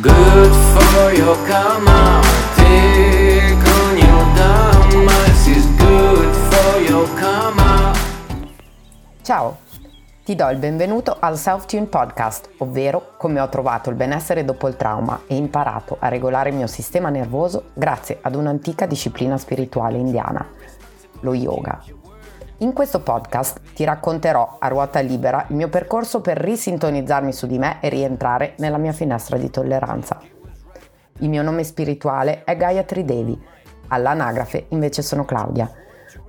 Good for your karma. Take on your dharma This is good for your karma. Ciao, ti do il benvenuto al Self-Tune Podcast, ovvero come ho trovato il benessere dopo il trauma e imparato a regolare il mio sistema nervoso grazie ad un'antica disciplina spirituale indiana, lo yoga. In questo podcast ti racconterò a ruota libera il mio percorso per risintonizzarmi su di me e rientrare nella mia finestra di tolleranza. Il mio nome spirituale è Gayatri Devi, all'anagrafe invece sono Claudia.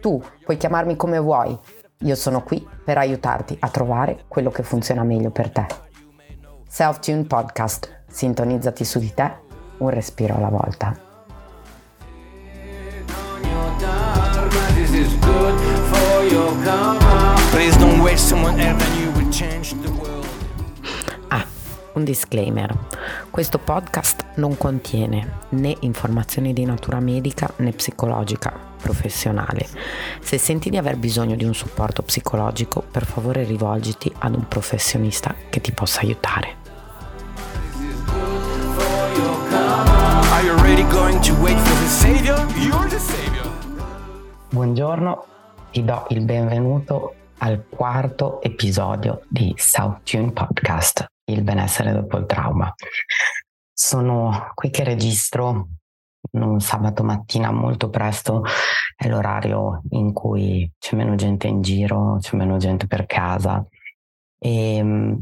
Tu puoi chiamarmi come vuoi, io sono qui per aiutarti a trovare quello che funziona meglio per te. Self-Tune Podcast, sintonizzati su di te, un respiro alla volta. Un disclaimer. Questo podcast non contiene né informazioni di natura medica né psicologica professionale. Se senti di aver bisogno di un supporto psicologico, per favore rivolgiti ad un professionista che ti possa aiutare. Buongiorno, ti do il benvenuto al quarto episodio di South Tune Podcast, il benessere dopo il trauma. Sono qui che registro un sabato mattina molto presto, è l'orario in cui c'è meno gente in giro, c'è meno gente per casa e mm,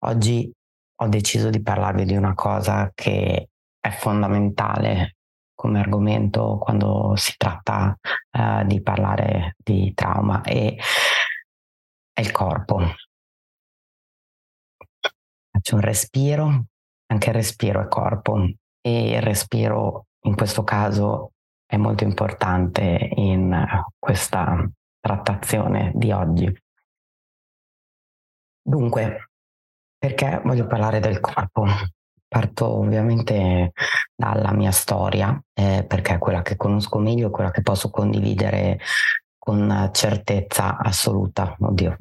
oggi ho deciso di parlarvi di una cosa che è fondamentale come argomento quando si tratta eh, di parlare di trauma e è il corpo. Faccio un respiro, anche il respiro è corpo e il respiro in questo caso è molto importante in questa trattazione di oggi. Dunque, perché voglio parlare del corpo? Parto ovviamente dalla mia storia, eh, perché è quella che conosco meglio, quella che posso condividere con certezza assoluta. Oddio,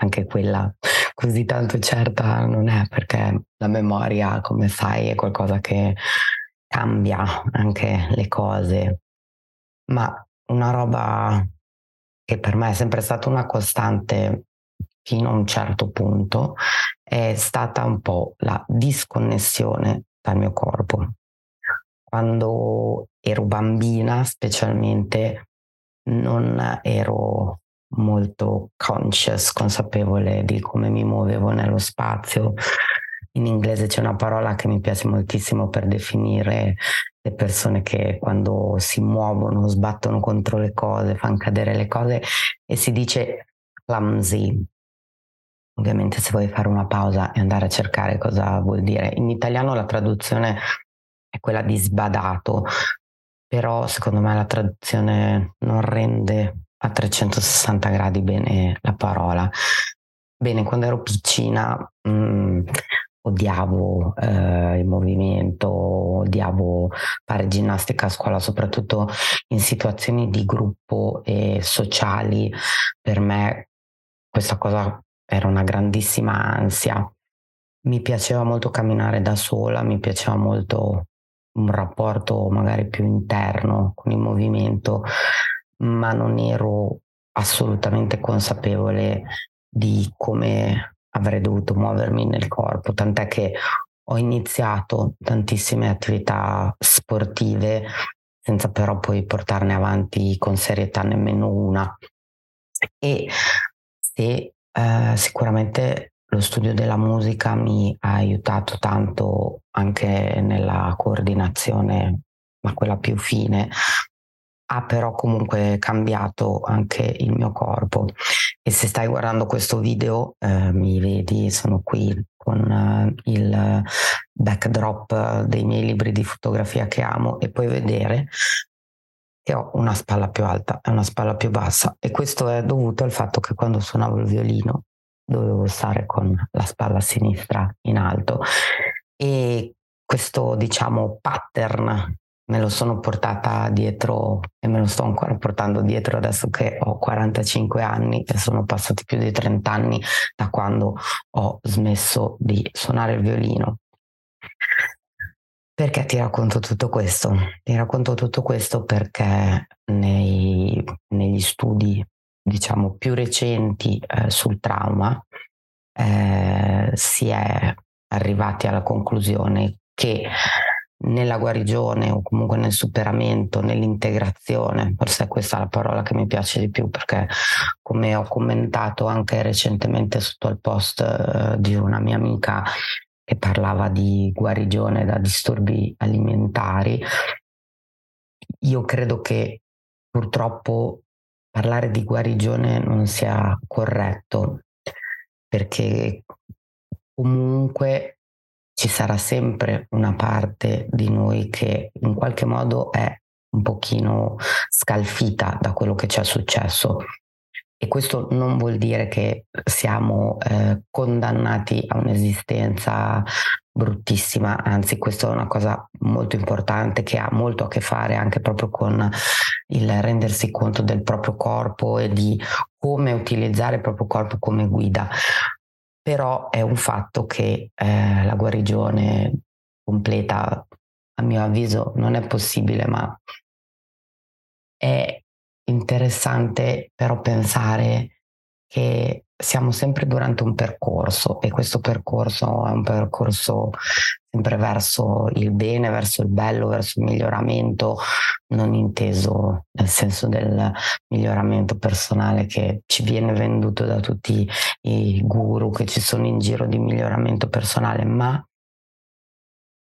anche quella così tanto certa non è, perché la memoria, come sai, è qualcosa che cambia anche le cose, ma una roba che per me è sempre stata una costante fino a un certo punto è stata un po' la disconnessione dal mio corpo. Quando ero bambina, specialmente, non ero molto conscious, consapevole di come mi muovevo nello spazio. In inglese c'è una parola che mi piace moltissimo per definire le persone che quando si muovono, sbattono contro le cose, fanno cadere le cose e si dice clumsy, Ovviamente se vuoi fare una pausa e andare a cercare cosa vuol dire. In italiano la traduzione è quella di sbadato, però secondo me la traduzione non rende a 360 gradi bene la parola. Bene, quando ero piccina mh, mm, odiavo eh, il movimento, odiavo fare ginnastica a scuola, soprattutto in situazioni di gruppo e sociali. Per me questa cosa era una grandissima ansia. Mi piaceva molto camminare da sola, mi piaceva molto un rapporto magari più interno con il movimento, ma non ero assolutamente consapevole di come avrei dovuto muovermi nel corpo, tant'è che ho iniziato tantissime attività sportive senza però poi portarne avanti con serietà nemmeno una. E se eh, sicuramente lo studio della musica mi ha aiutato tanto anche nella coordinazione, ma quella più fine. Ha però comunque cambiato anche il mio corpo. E se stai guardando questo video, eh, mi vedi, sono qui con eh, il backdrop dei miei libri di fotografia che amo e puoi vedere che ho una spalla più alta e una spalla più bassa e questo è dovuto al fatto che quando suonavo il violino dovevo stare con la spalla sinistra in alto e questo diciamo pattern me lo sono portata dietro e me lo sto ancora portando dietro adesso che ho 45 anni e sono passati più di 30 anni da quando ho smesso di suonare il violino. Perché ti racconto tutto questo? Ti racconto tutto questo perché nei, negli studi, diciamo, più recenti eh, sul trauma eh, si è arrivati alla conclusione che nella guarigione o comunque nel superamento, nell'integrazione, forse è questa la parola che mi piace di più perché come ho commentato anche recentemente sotto il post eh, di una mia amica che parlava di guarigione da disturbi alimentari, io credo che purtroppo parlare di guarigione non sia corretto perché comunque ci sarà sempre una parte di noi che in qualche modo è un pochino scalfita da quello che ci è successo. E questo non vuol dire che siamo eh, condannati a un'esistenza bruttissima, anzi questa è una cosa molto importante che ha molto a che fare anche proprio con il rendersi conto del proprio corpo e di come utilizzare il proprio corpo come guida però è un fatto che eh, la guarigione completa, a mio avviso, non è possibile, ma è interessante però pensare che siamo sempre durante un percorso e questo percorso è un percorso sempre verso il bene, verso il bello, verso il miglioramento, non inteso nel senso del miglioramento personale che ci viene venduto da tutti i guru che ci sono in giro di miglioramento personale, ma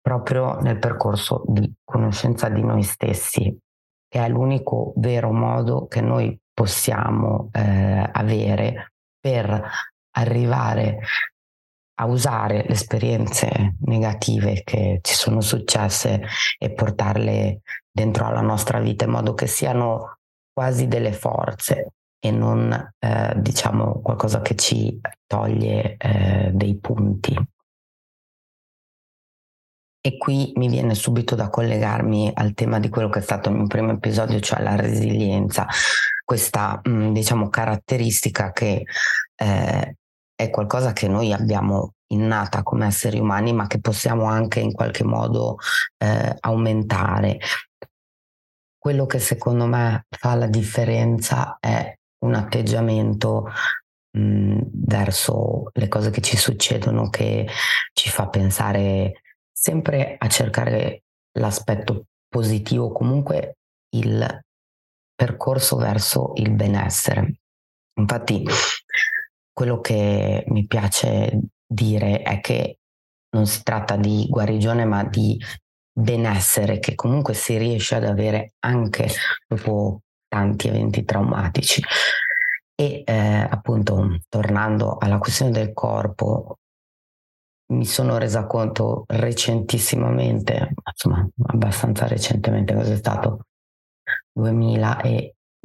proprio nel percorso di conoscenza di noi stessi, che è l'unico vero modo che noi possiamo eh, avere per arrivare a usare le esperienze negative che ci sono successe e portarle dentro alla nostra vita in modo che siano quasi delle forze e non eh, diciamo qualcosa che ci toglie eh, dei punti. E qui mi viene subito da collegarmi al tema di quello che è stato il mio primo episodio, cioè la resilienza, questa mh, diciamo caratteristica che eh, è qualcosa che noi abbiamo innata come esseri umani, ma che possiamo anche in qualche modo eh, aumentare. Quello che secondo me fa la differenza è un atteggiamento mh, verso le cose che ci succedono che ci fa pensare sempre a cercare l'aspetto positivo, comunque il percorso verso il benessere. Infatti, quello che mi piace dire è che non si tratta di guarigione, ma di benessere che comunque si riesce ad avere anche dopo tanti eventi traumatici. E eh, appunto, tornando alla questione del corpo, mi sono resa conto recentissimamente, insomma, abbastanza recentemente, cos'è stato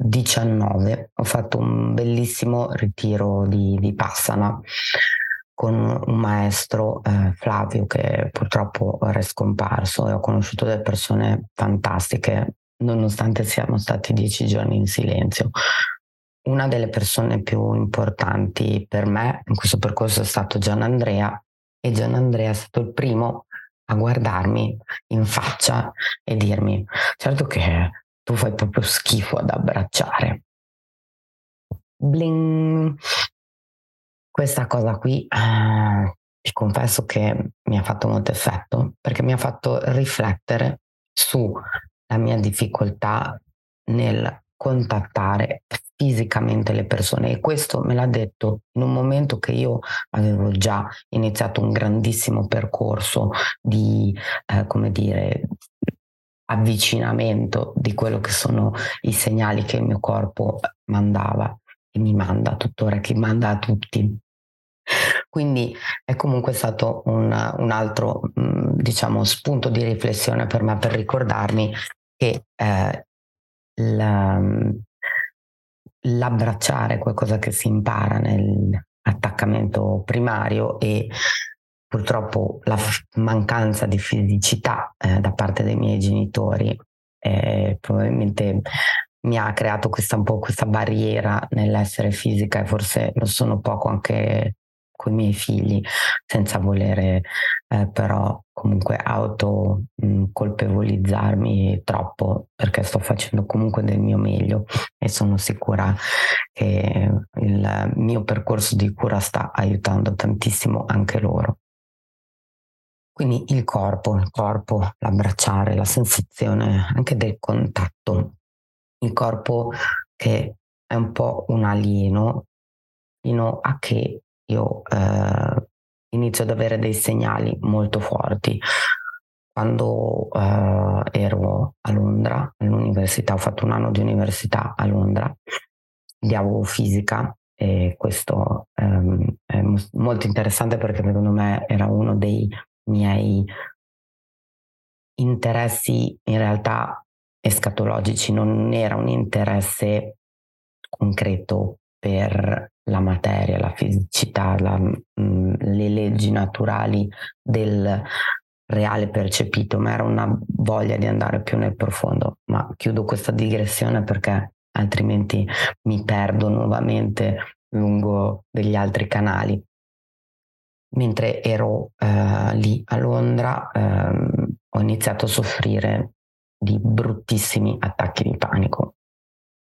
2019, ho fatto un bellissimo ritiro di, Passana con un maestro eh, Flavio che purtroppo ora è scomparso e ho conosciuto delle persone fantastiche nonostante siamo stati dieci giorni in silenzio. Una delle persone più importanti per me in questo percorso è stato Gian Andrea e Gian Andrea è stato il primo a guardarmi in faccia e dirmi certo che tu fai proprio schifo ad abbracciare. Bling. Questa cosa qui, eh, ti confesso che mi ha fatto molto effetto perché mi ha fatto riflettere sulla mia difficoltà nel contattare fisicamente le persone e questo me l'ha detto in un momento che io avevo già iniziato un grandissimo percorso di, eh, come dire, avvicinamento di quello che sono i segnali che il mio corpo mandava e mi manda tuttora, che manda a tutti. Quindi è comunque stato un, un altro, mm, diciamo, spunto di riflessione per me per ricordarmi che eh, la, l'abbracciare qualcosa che si impara nell'attaccamento primario e purtroppo la mancanza di fisicità eh, da parte dei miei genitori eh, probabilmente mi ha creato questa un po' questa barriera nell'essere fisica e forse lo sono poco anche con i miei figli senza volere eh, però comunque auto mh, colpevolizzarmi troppo perché sto facendo comunque del mio meglio e sono sicura che il mio percorso di cura sta aiutando tantissimo anche loro. Quindi il corpo, il corpo, l'abbracciare, la sensazione anche del contatto, il corpo che è un po' un alieno fino a che io eh, inizio ad avere dei segnali molto forti. Quando eh, ero a Londra, all'università, ho fatto un anno di università a Londra, studiavo fisica e questo ehm, è molto interessante perché secondo me era uno dei miei interessi in realtà escatologici, non era un interesse concreto per la materia, la fisicità, la, mh, mm, le leggi naturali del reale percepito, ma era una voglia di andare più nel profondo. Ma chiudo questa digressione perché altrimenti mi perdo nuovamente lungo degli altri canali. Mentre ero eh, lì a Londra ehm, ho iniziato a soffrire di bruttissimi attacchi di panico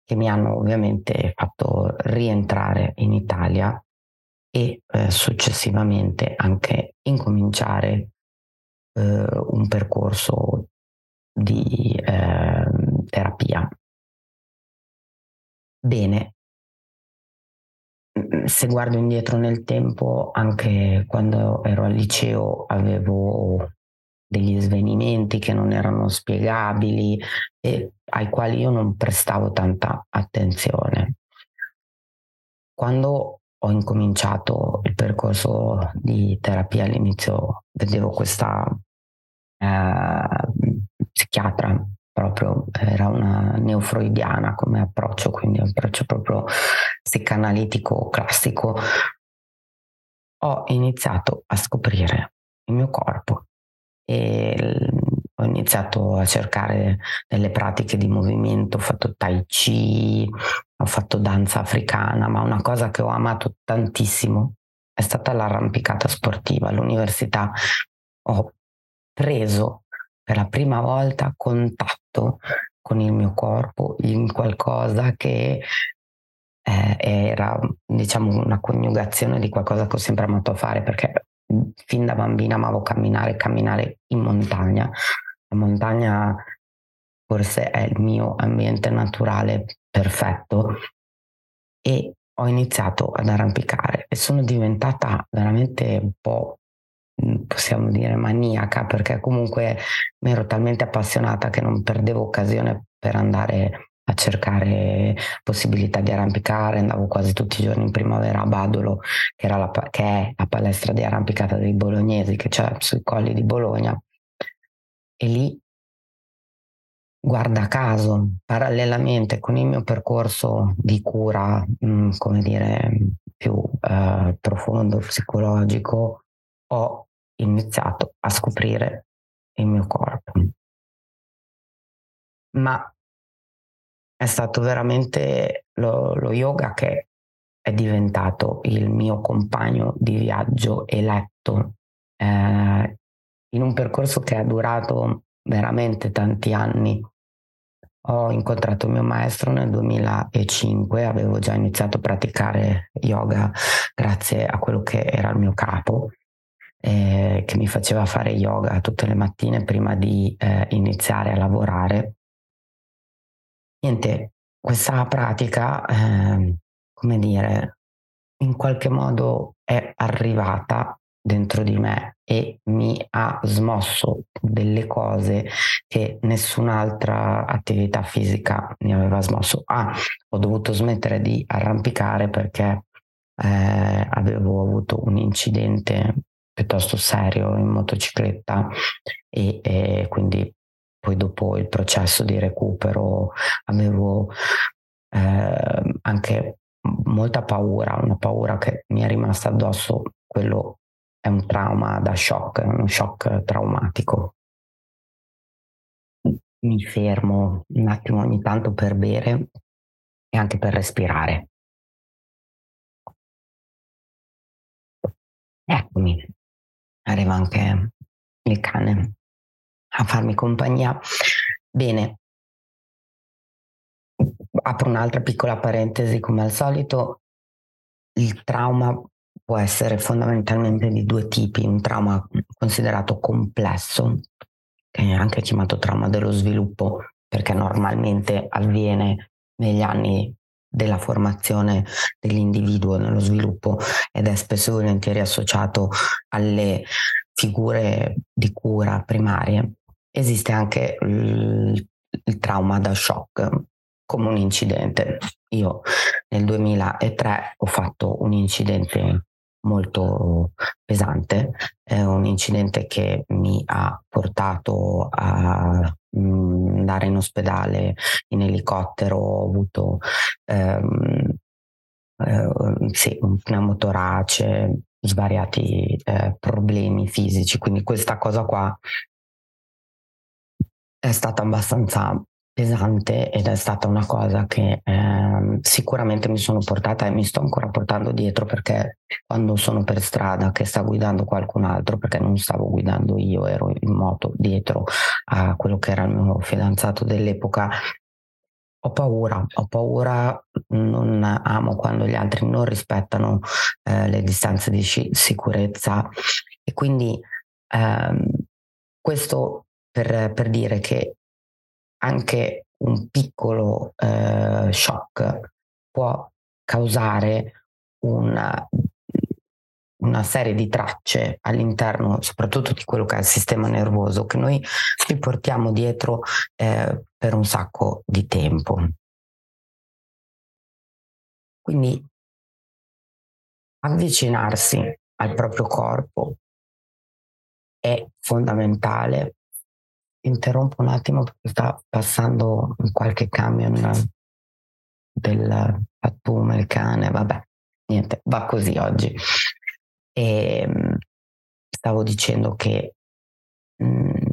che mi hanno ovviamente fatto rientrare in Italia e eh, successivamente anche incominciare eh, un percorso di eh, terapia. Bene, se guardo indietro nel tempo, anche quando ero al liceo avevo degli svenimenti che non erano spiegabili e ai quali io non prestavo tanta attenzione. Quando ho incominciato il percorso di terapia all'inizio vedevo questa eh, psichiatra proprio era una neofreudiana come approccio, quindi un approccio proprio psicanalitico classico. Ho iniziato a scoprire il mio corpo e ho iniziato a cercare delle pratiche di movimento, ho fatto tai chi, ho fatto danza africana, ma una cosa che ho amato tantissimo è stata l'arrampicata sportiva. All'università ho preso per la prima volta contatto con il mio corpo in qualcosa che eh, era diciamo una coniugazione di qualcosa che ho sempre amato fare perché fin da bambina amavo camminare, camminare in montagna. La montagna forse è il mio ambiente naturale perfetto e ho iniziato ad arrampicare e sono diventata veramente un po' possiamo dire maniaca perché comunque mi ero talmente appassionata che non perdevo occasione per andare a cercare possibilità di arrampicare, andavo quasi tutti i giorni in primavera a Badolo, che, la, che è la palestra di arrampicata dei bolognesi che c'è sui colli di Bologna. E lì, guarda caso, parallelamente con il mio percorso di cura, mh, mm, come dire, più eh, profondo, psicologico, ho iniziato a scoprire il mio corpo. Ma è stato veramente lo, lo yoga che è diventato il mio compagno di viaggio eletto eh, in un percorso che è durato veramente tanti anni. Ho incontrato il mio maestro nel 2005, avevo già iniziato a praticare yoga grazie a quello che era il mio capo, eh, che mi faceva fare yoga tutte le mattine prima di eh, iniziare a lavorare niente, questa pratica, eh, come dire, in qualche modo è arrivata dentro di me e mi ha smosso delle cose che nessun'altra attività fisica mi aveva smosso. Ah, ho dovuto smettere di arrampicare perché eh, avevo avuto un incidente piuttosto serio in motocicletta e, e quindi poi dopo il processo di recupero avevo eh, anche molta paura, una paura che mi è rimasta addosso, quello è un trauma da shock, uno shock traumatico. mi fermo un attimo ogni tanto per bere e anche per respirare. Eccomi, arriva anche il cane a farmi compagnia. Bene, apro un'altra piccola parentesi come al solito. Il trauma può essere fondamentalmente di due tipi, un trauma considerato complesso, che è anche chiamato trauma dello sviluppo, perché normalmente avviene negli anni della formazione dell'individuo nello sviluppo ed è spesso e volentieri associato alle figure di cura primarie. Esiste anche il, il trauma da shock come un incidente. Io nel 2003 ho fatto un incidente molto pesante, è un incidente che mi ha portato a andare in ospedale in elicottero, ho avuto ehm, eh, sì, un pneumotorace, svariati eh, problemi fisici, quindi questa cosa qua è stata abbastanza pesante ed è stata una cosa che eh, sicuramente mi sono portata e mi sto ancora portando dietro perché quando sono per strada che sta guidando qualcun altro, perché non stavo guidando io, ero in moto dietro a quello che era il mio fidanzato dell'epoca, ho paura, ho paura, non amo quando gli altri non rispettano eh, le distanze di sicurezza e quindi ehm, questo per, per dire che anche un piccolo eh, shock può causare una, una, serie di tracce all'interno soprattutto di quello che è il sistema nervoso che noi ci portiamo dietro eh, per un sacco di tempo. Quindi avvicinarsi al proprio corpo è fondamentale interrompo un attimo perché sta passando qualche camion del pattume, il cane, vabbè, niente, va così oggi. E ehm, stavo dicendo che mh, mm,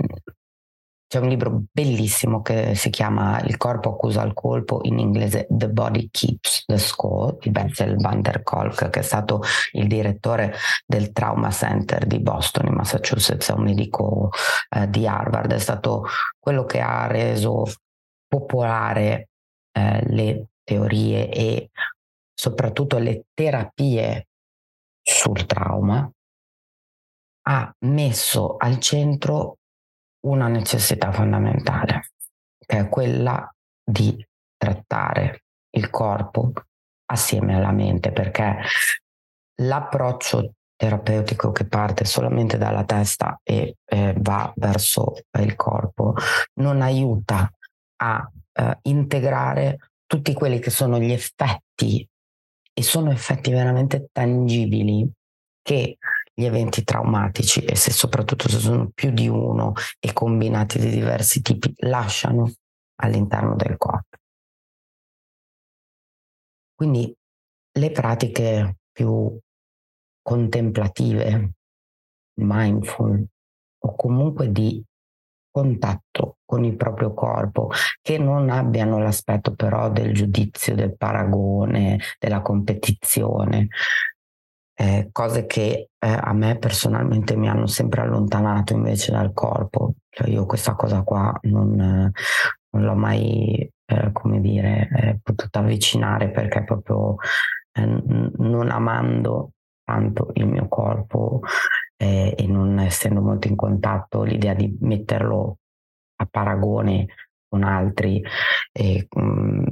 c'è un libro bellissimo che si chiama Il corpo accusa il colpo, in inglese The Body Keeps the Score di Bessel van der Kolk, che è stato il direttore del Trauma Center di Boston, in Massachusetts, è un medico eh, di Harvard, è stato quello che ha reso popolare eh, le teorie e soprattutto le terapie sul trauma, ha messo al centro una necessità fondamentale, che è quella di trattare il corpo assieme alla mente, perché l'approccio terapeutico che parte solamente dalla testa e eh, va verso il corpo non aiuta a eh, integrare tutti quelli che sono gli effetti e sono effetti veramente tangibili che gli eventi traumatici e se soprattutto se sono più di uno e combinati di diversi tipi lasciano all'interno del corpo. Quindi le pratiche più contemplative, mindful o comunque di contatto con il proprio corpo, che non abbiano l'aspetto però del giudizio, del paragone, della competizione, eh, cose che eh, a me personalmente mi hanno sempre allontanato invece dal corpo. Cioè io questa cosa qua non, non l'ho mai, eh, come dire, eh, potuta avvicinare perché proprio eh, non amando tanto il mio corpo eh, e non essendo molto in contatto, l'idea di metterlo a paragone con altri mh, mm,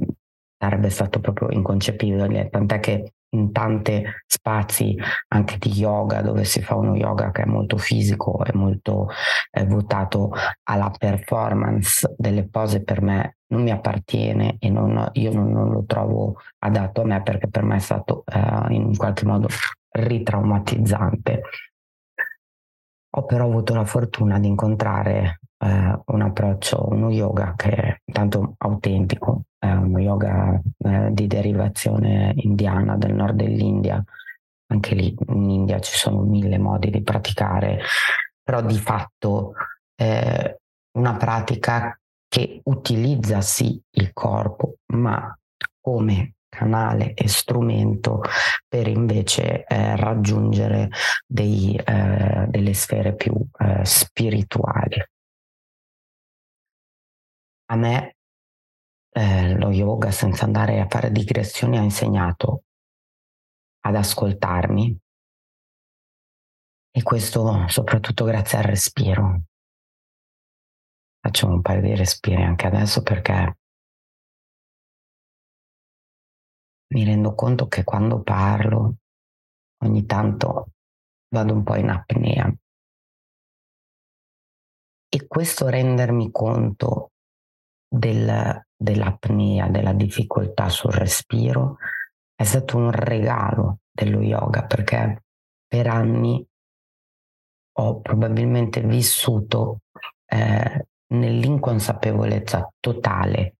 sarebbe stato proprio inconcepibile, tant'è che in tanti spazi anche di yoga dove si fa uno yoga che è molto fisico e molto eh, votato alla performance delle pose per me non mi appartiene e non, io non, non, lo trovo adatto a me perché per me è stato eh, in qualche modo ritraumatizzante. Ho però avuto la fortuna di incontrare eh, un approccio, uno yoga che è tanto autentico, è uno yoga eh, di derivazione indiana del nord dell'India. Anche lì in India ci sono mille modi di praticare, però di fatto è una pratica che utilizza sì il corpo, ma come canale e strumento per invece eh, raggiungere dei, eh, delle sfere più eh, spirituali. A me eh, lo yoga, senza andare a fare digressioni, ha insegnato ad ascoltarmi e questo soprattutto grazie al respiro. Faccio un paio di respiri anche adesso perché mi rendo conto che quando parlo ogni tanto vado un po' in apnea. E questo rendermi conto del, dell'apnea, della difficoltà sul respiro, è stato un regalo dello yoga perché per anni ho probabilmente vissuto eh, nell'inconsapevolezza totale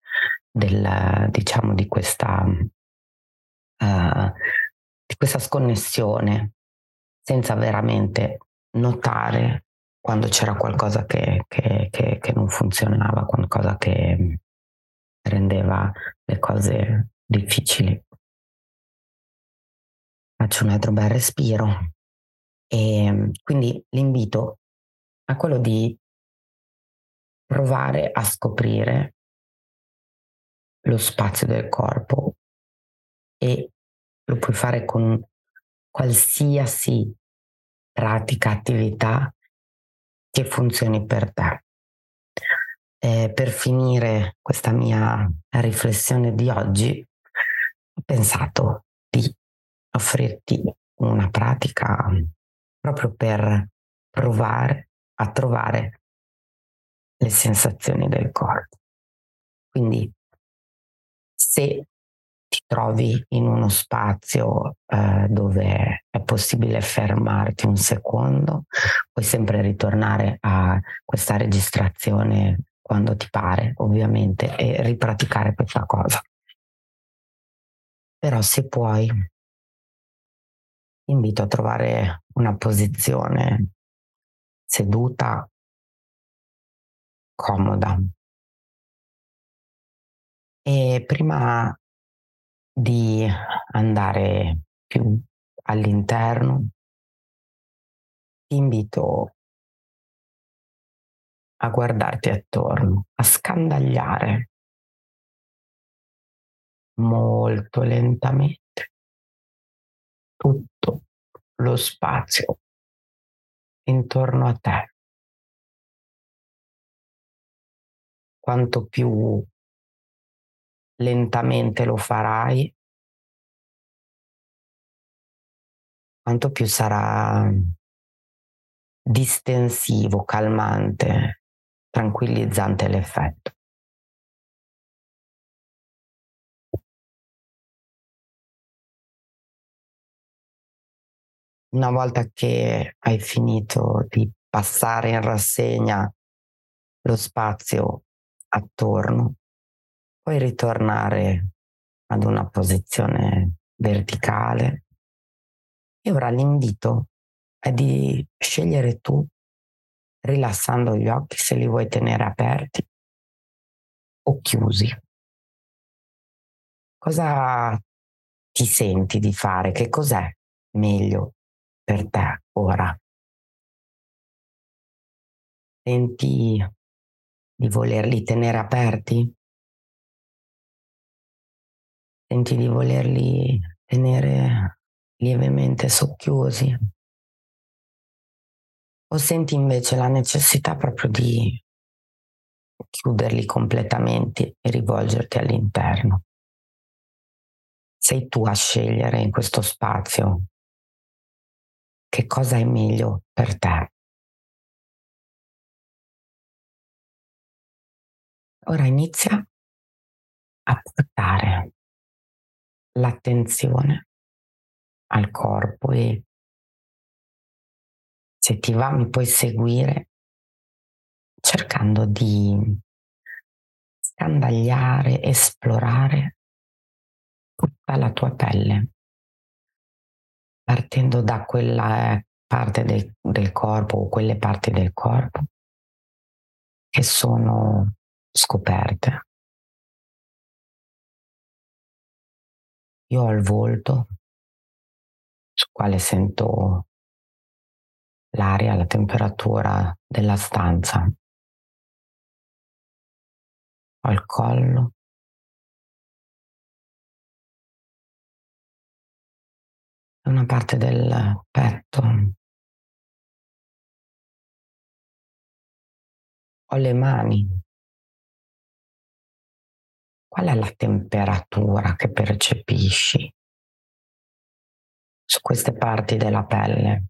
del, diciamo, di questa uh, di questa sconnessione senza veramente notare quando c'era qualcosa che, che, che, che non funzionava, qualcosa che rendeva le cose difficili. Faccio un altro bel respiro e quindi l'invito a quello di provare a scoprire lo spazio del corpo e lo puoi fare con qualsiasi pratica, attività che funzioni per te. Eh, per finire questa mia riflessione di oggi, ho pensato di offrirti una pratica proprio per provare a trovare le sensazioni del corpo. Quindi se ti trovi in uno spazio eh, dove è possibile fermarti un secondo, puoi sempre ritornare a questa registrazione quando ti pare, ovviamente, e ripraticare questa cosa. Però se puoi, ti invito a trovare una posizione seduta, comoda. E prima di andare più all'interno, ti invito a guardarti attorno, a scandagliare molto lentamente tutto lo spazio intorno a te. Quanto più lentamente lo farai, quanto più sarà distensivo, calmante, tranquillizzante l'effetto. Una volta che hai finito di passare in rassegna lo spazio attorno, puoi ritornare ad una posizione verticale e ora l'invito è di scegliere tu, rilassando gli occhi se li vuoi tenere aperti o chiusi. Cosa ti senti di fare? Che cos'è meglio per te ora? Senti di volerli tenere aperti? Senti di volerli tenere lievemente socchiusi o senti invece la necessità proprio di chiuderli completamente e rivolgerti all'interno. Sei tu a scegliere in questo spazio che cosa è meglio per te. Ora inizia a portare l'attenzione al corpo e se ti va mi puoi seguire cercando di scandagliare, esplorare tutta la tua pelle, partendo da quella parte del, del corpo o quelle parti del corpo che sono scoperte. Io ho il volto sul quale sento l'aria, la temperatura della stanza. Ho il collo. Una parte del petto. Ho le mani. Qual è la temperatura che percepisci su queste parti della pelle?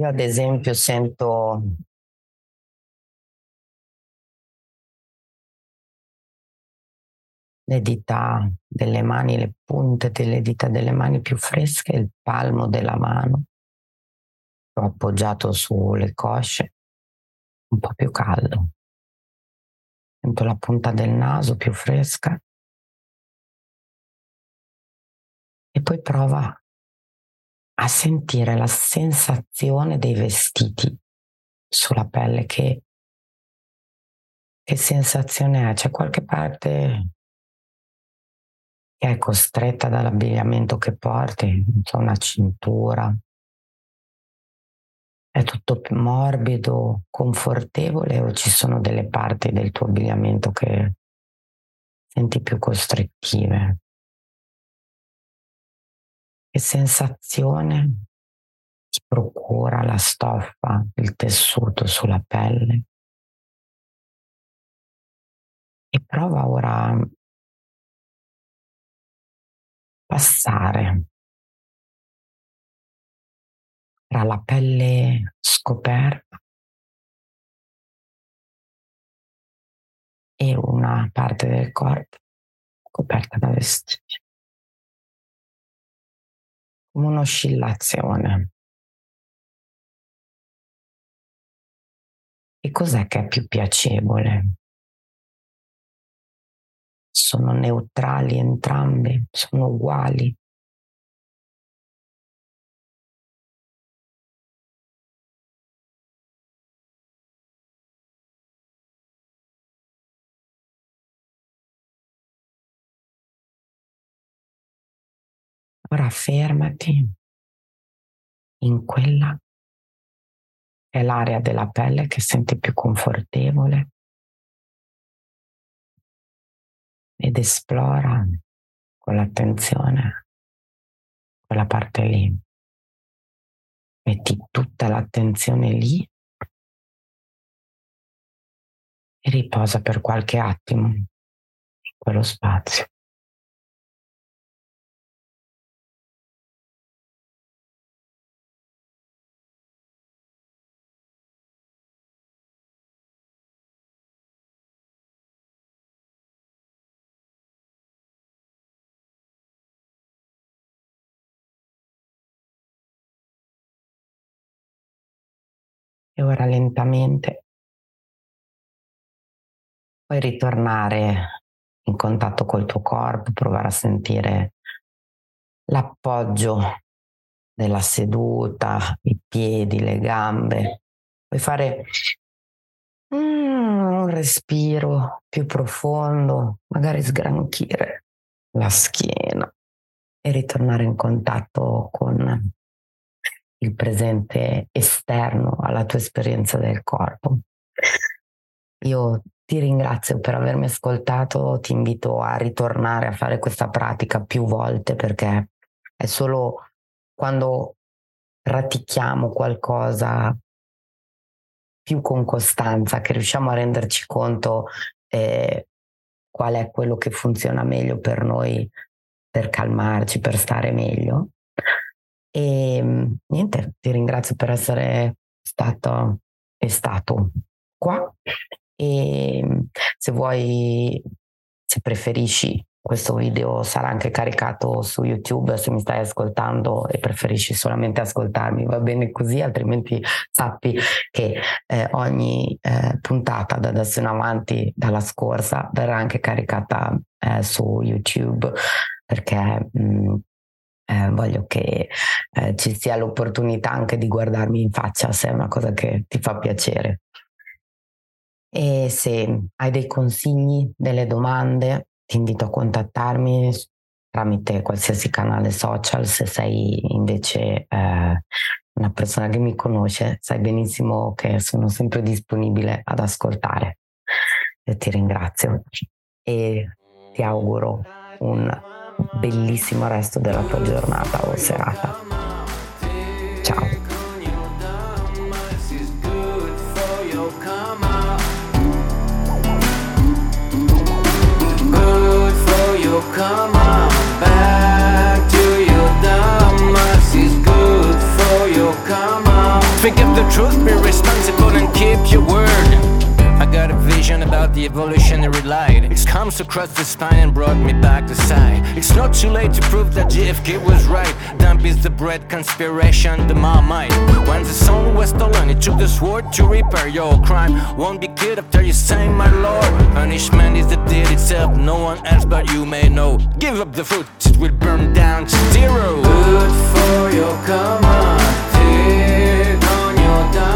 Io ad esempio sento le dita delle mani, le punte delle dita delle mani più fresche, il palmo della mano, appoggiato sulle cosce, un po' più caldo. Sento la punta del naso più fresca. E poi prova a sentire la sensazione dei vestiti sulla pelle che, che sensazione è? C'è qualche parte è costretta dall'abbigliamento che porti, so, una cintura. È tutto morbido, confortevole o ci sono delle parti del tuo abbigliamento che senti più costrittive? Che sensazione procura la stoffa, il tessuto sulla pelle? E prova ora passare tra la pelle scoperta e una parte del corpo coperta da vestiti come un'oscillazione. E cos'è che è più piacevole? Sono neutrali entrambi, sono uguali. Ora fermati in quella è l'area della pelle che senti più confortevole ed esplora con l'attenzione quella parte lì. Metti tutta l'attenzione lì e riposa per qualche attimo in quello spazio. E ora lentamente puoi ritornare in contatto col tuo corpo, provare a sentire l'appoggio della seduta, i piedi, le gambe. Puoi fare un respiro più profondo, magari sgranchire la schiena e ritornare in contatto con il presente esterno alla tua esperienza del corpo. Io ti ringrazio per avermi ascoltato, ti invito a ritornare a fare questa pratica più volte perché è solo quando pratichiamo qualcosa più con costanza che riusciamo a renderci conto eh, qual è quello che funziona meglio per noi per calmarci, per stare meglio. E mm, niente, ti ringrazio per essere stato e stato qua. E mm, se vuoi, se preferisci, questo video sarà anche caricato su YouTube se mi stai ascoltando e preferisci solamente ascoltarmi, va bene così, altrimenti sappi che eh, ogni eh, puntata da adesso in avanti, dalla scorsa, verrà anche caricata eh, su YouTube perché mh, mm, eh, voglio che eh, ci sia l'opportunità anche di guardarmi in faccia se è una cosa che ti fa piacere. E se hai dei consigli, delle domande, ti invito a contattarmi tramite qualsiasi canale social. Se sei invece eh, una persona che mi conosce, sai benissimo che sono sempre disponibile ad ascoltare. E ti ringrazio e ti auguro un bellissimo resto della tua giornata o serata. Ciao. come on the evolutionary light. It comes across the spine and brought me back to sight. It's not too late to prove that JFK was right. Dump is the bread conspiration, the marmite. When the sun was stolen, it took the sword to repair your crime. Won't be killed after you say my lord. Punishment is the deed itself, no one else but you may know. Give up the fruit, it will burn down to zero. Good for your karma, take on your.